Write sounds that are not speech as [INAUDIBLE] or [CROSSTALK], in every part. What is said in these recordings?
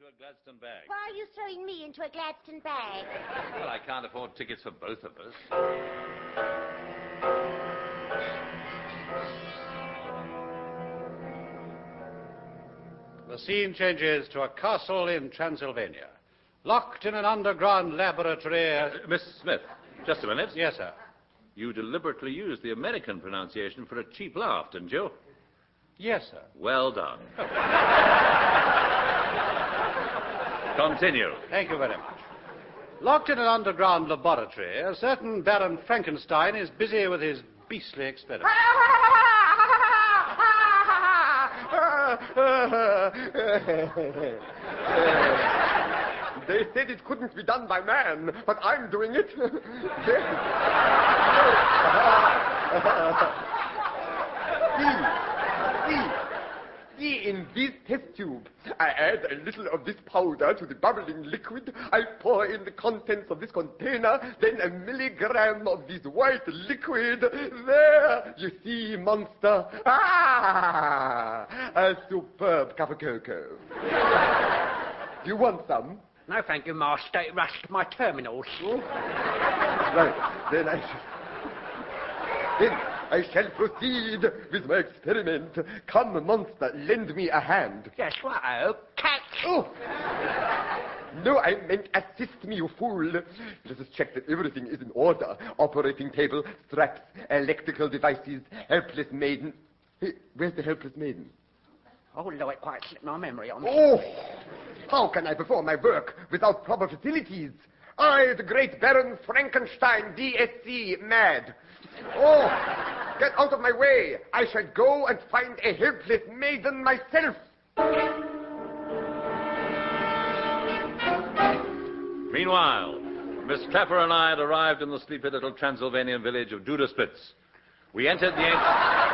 into a Gladstone bag. Why are you throwing me into a Gladstone bag? Well, I can't afford tickets for both of us. The scene changes to a castle in Transylvania. Locked in an underground laboratory. Uh, Miss Smith, just a minute. Yes, sir. You deliberately used the American pronunciation for a cheap laugh, didn't you? Yes, sir. Well done. [LAUGHS] Continue. Thank you very much. Locked in an underground laboratory, a certain Baron Frankenstein is busy with his beastly experiment. They said it couldn't be done by man, but I'm doing it. [LAUGHS] see, [LAUGHS] [LAUGHS] see, see, in this test tube, I add a little of this powder to the bubbling liquid. I pour in the contents of this container, then a milligram of this white liquid. There, you see, monster. Ah, a superb cup of cocoa. Do [LAUGHS] you want some? No, thank you, Master. It rushed my terminals. Right, then I. Then I shall proceed with my experiment. Come, monster, lend me a hand. Yes, what? Oh, cat. Oh! No, I meant assist me, you fool. Let us check that everything is in order. Operating table, straps, electrical devices, helpless maiden. Hey, where's the helpless maiden? Oh, Lord, it quite slipped my memory on me. Oh! How can I perform my work without proper facilities? I, the great Baron Frankenstein, DSC, mad. Oh, get out of my way. I shall go and find a helpless maiden myself. Meanwhile, Miss Clapper and I had arrived in the sleepy little Transylvanian village of Duderspitz. We entered the ancient...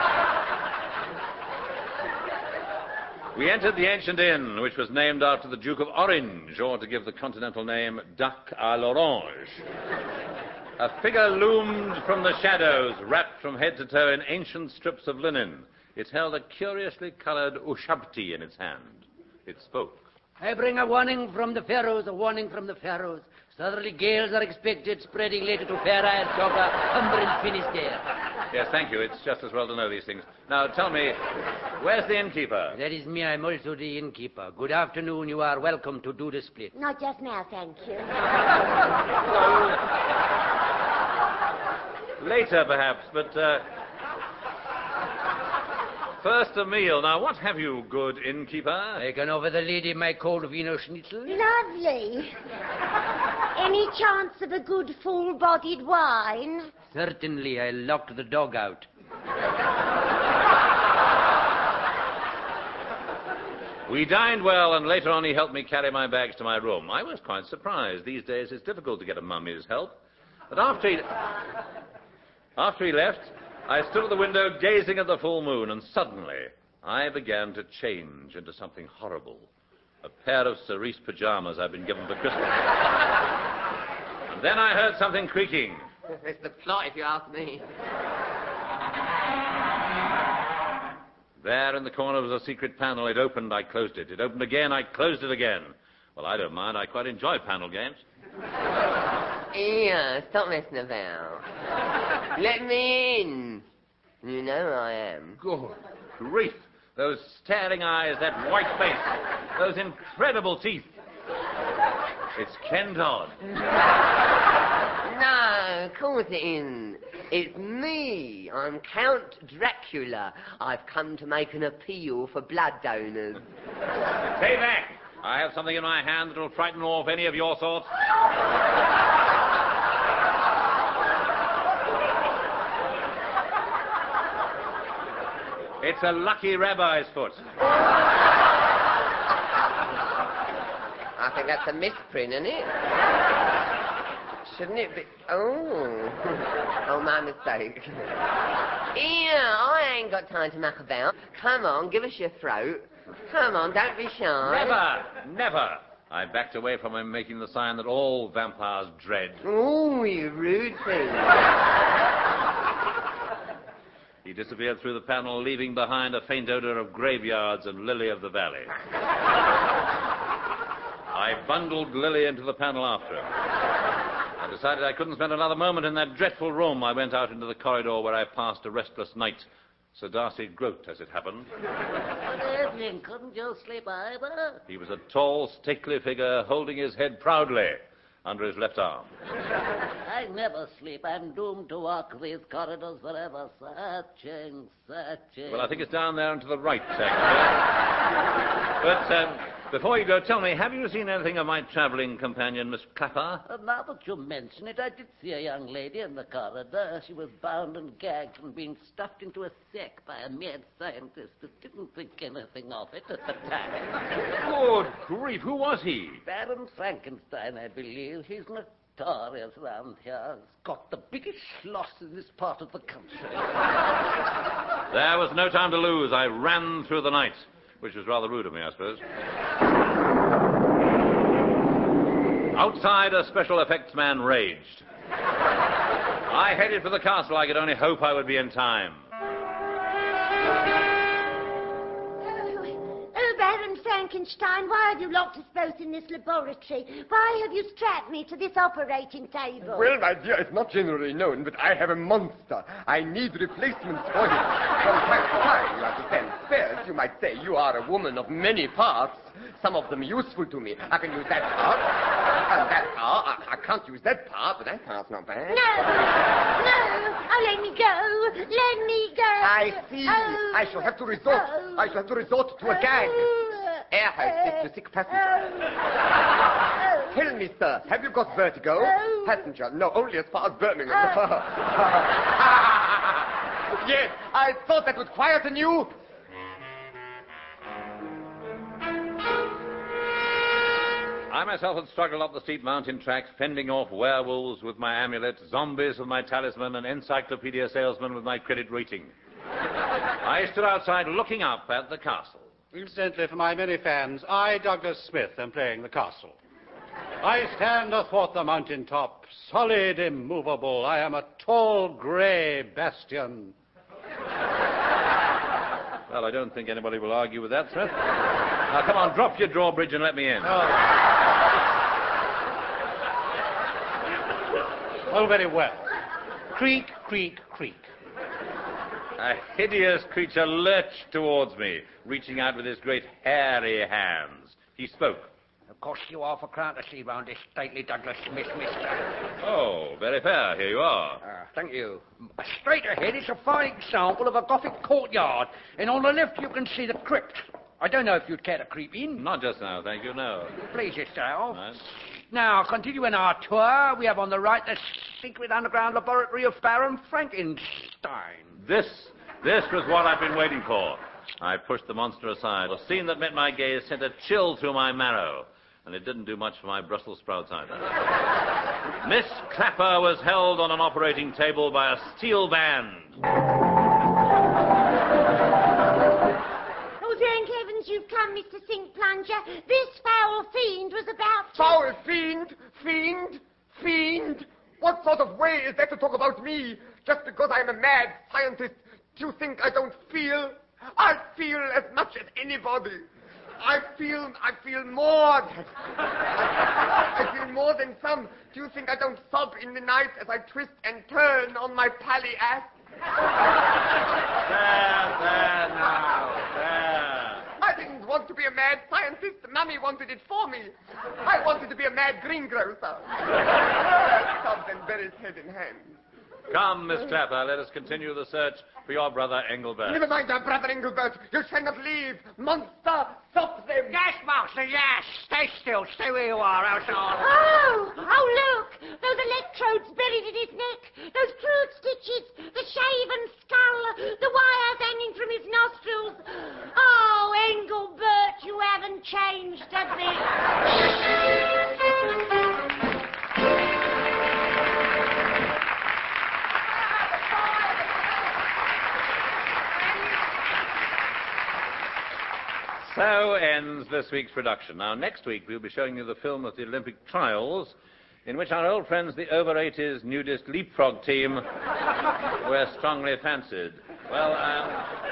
We entered the ancient inn, which was named after the Duke of Orange, or to give the continental name, Duck à l'Orange. A figure loomed from the shadows, wrapped from head to toe in ancient strips of linen. It held a curiously colored ushabti in its hand. It spoke. I bring a warning from the Pharaohs, a warning from the Pharaohs. Southerly gales are expected, spreading later to Fair Isle, Dover, Humber, and Finisterre. Yes, thank you. It's just as well to know these things. Now, tell me, where's the innkeeper? That is me. I'm also the innkeeper. Good afternoon. You are welcome to do the split. Not just now, thank you. [LAUGHS] Later, perhaps, but uh, first a meal. Now, what have you, good innkeeper? Taken over the lady my cold Wiener Schnitzel. Lovely. Any chance of a good full-bodied wine? Certainly, I locked the dog out. We dined well, and later on he helped me carry my bags to my room. I was quite surprised. These days it's difficult to get a mummy's help. But after he, after he left, I stood at the window gazing at the full moon, and suddenly I began to change into something horrible. A pair of cerise pajamas I'd been given for Christmas. and then I heard something creaking. It's the plot, if you ask me. There in the corner was a secret panel. It opened, I closed it. It opened again, I closed it again. Well, I don't mind. I quite enjoy panel games. Yeah, stop messing about. [LAUGHS] Let me in. You know I am. Good grief. Those staring eyes, that white face, those incredible teeth. It's Ken Dodd. [LAUGHS] No, of course it isn't. It's me. I'm Count Dracula. I've come to make an appeal for blood donors. Stay back. I have something in my hand that will frighten off any of your sorts. [LAUGHS] It's a lucky rabbi's foot. I think that's a misprint, isn't it? Shouldn't it be? Oh. Oh, my mistake. Yeah, I ain't got time to muck about. Come on, give us your throat. Come on, don't be shy. Never, never. I backed away from him, making the sign that all vampires dread. Oh, you rude thing. He disappeared through the panel, leaving behind a faint odor of graveyards and lily of the valley. [LAUGHS] I bundled Lily into the panel after him. I decided I couldn't spend another moment in that dreadful room. I went out into the corridor where I passed a restless night. Sir Darcy Grote, as it happened. Good evening. Couldn't you sleep either? He was a tall, stately figure holding his head proudly under his left arm. [LAUGHS] I never sleep. I'm doomed to walk these corridors forever, searching, searching. Well, I think it's down there and to the right, actually. but um, before you go, tell me, have you seen anything of my travelling companion, Miss Clapper? Uh, now that you mention it, I did see a young lady in the corridor. She was bound and gagged and being stuffed into a sack by a mad scientist who didn't think anything of it at the time. Good grief, who was he? Baron Frankenstein, I believe. He's notorious round here. He's got the biggest loss in this part of the country. There was no time to lose. I ran through the night, which was rather rude of me, I suppose. Outside, a special effects man raged. I headed for the castle. I could only hope I would be in time. Frankenstein, why have you locked us both in this laboratory? Why have you strapped me to this operating table? Well, my dear, it's not generally known, but I have a monster. I need replacements for him. From time to time, you understand. First, you might say you are a woman of many parts. Some of them useful to me. I can use that part. And that part. I, I can't use that part, but that part's not bad. No, no, oh, let me go, let me go. I see. Oh, I shall have to resort. oh, I shall have to resort to a gag. Oh. Air hostess to sick passenger. Tell me, sir, have you got vertigo? Passenger, no, only as far as Birmingham. Oh. [LAUGHS] yes, I thought that would quieten you. I myself had struggled up the steep mountain tracks, fending off werewolves with my amulet, zombies with my talisman, and encyclopedia salesman with my credit rating. I stood outside looking up at the castle. Incidentally, for my many fans, I, Douglas Smith, am playing the castle. I stand athwart the mountain top, solid, immovable. I am a tall, grey bastion. Well, I don't think anybody will argue with that, Smith. Now, come on, drop your drawbridge and let me in. Oh, very well. Creak, creak, creak. A hideous creature lurched towards me, reaching out with his great hairy hands. He spoke. Of course, you are for crown to see round this stately Douglas Smith, mister. Oh, very fair. Here you are. Ah, thank you. Straight ahead is a fine example of a Gothic courtyard, and on the left you can see the crypt. I don't know if you'd care to creep in. Not just now, thank you, no. Please yourself. Right. Now, continuing our tour, we have on the right the secret underground laboratory of Baron Frankenstein. This, this was what I've been waiting for. I pushed the monster aside. The scene that met my gaze sent a chill through my marrow, and it didn't do much for my Brussels sprouts either. [LAUGHS] Miss Clapper was held on an operating table by a steel band. Oh, thank heavens you've come, Mr. Sink Plunger. This foul fiend was about to... Foul fiend! Fiend! Fiend! What sort of way is that to talk about me? Just because I'm a mad scientist, do you think I don't feel? I feel as much as anybody. I feel, I feel more. I feel more than some. Do you think I don't sob in the night as I twist and turn on my pally ass? There, there now, there. I didn't want to be a mad scientist. Mummy wanted it for me. I wanted to be a mad greengrocer. Sobbed and buried head in hands. Come, Miss Clapper, let us continue the search for your brother Engelbert. Never mind our brother Engelbert. You shall not leave. Monster, stop them. Yes, Master, yes. Stay still. Stay where you are, else I'll... Oh, oh, look! Those electrodes buried in his neck, So ends this week's production. Now, next week we'll be showing you the film of the Olympic trials, in which our old friends, the over 80s nudist leapfrog team, [LAUGHS] were strongly fancied. Well, um,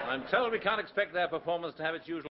I'm told we can't expect their performance to have its usual.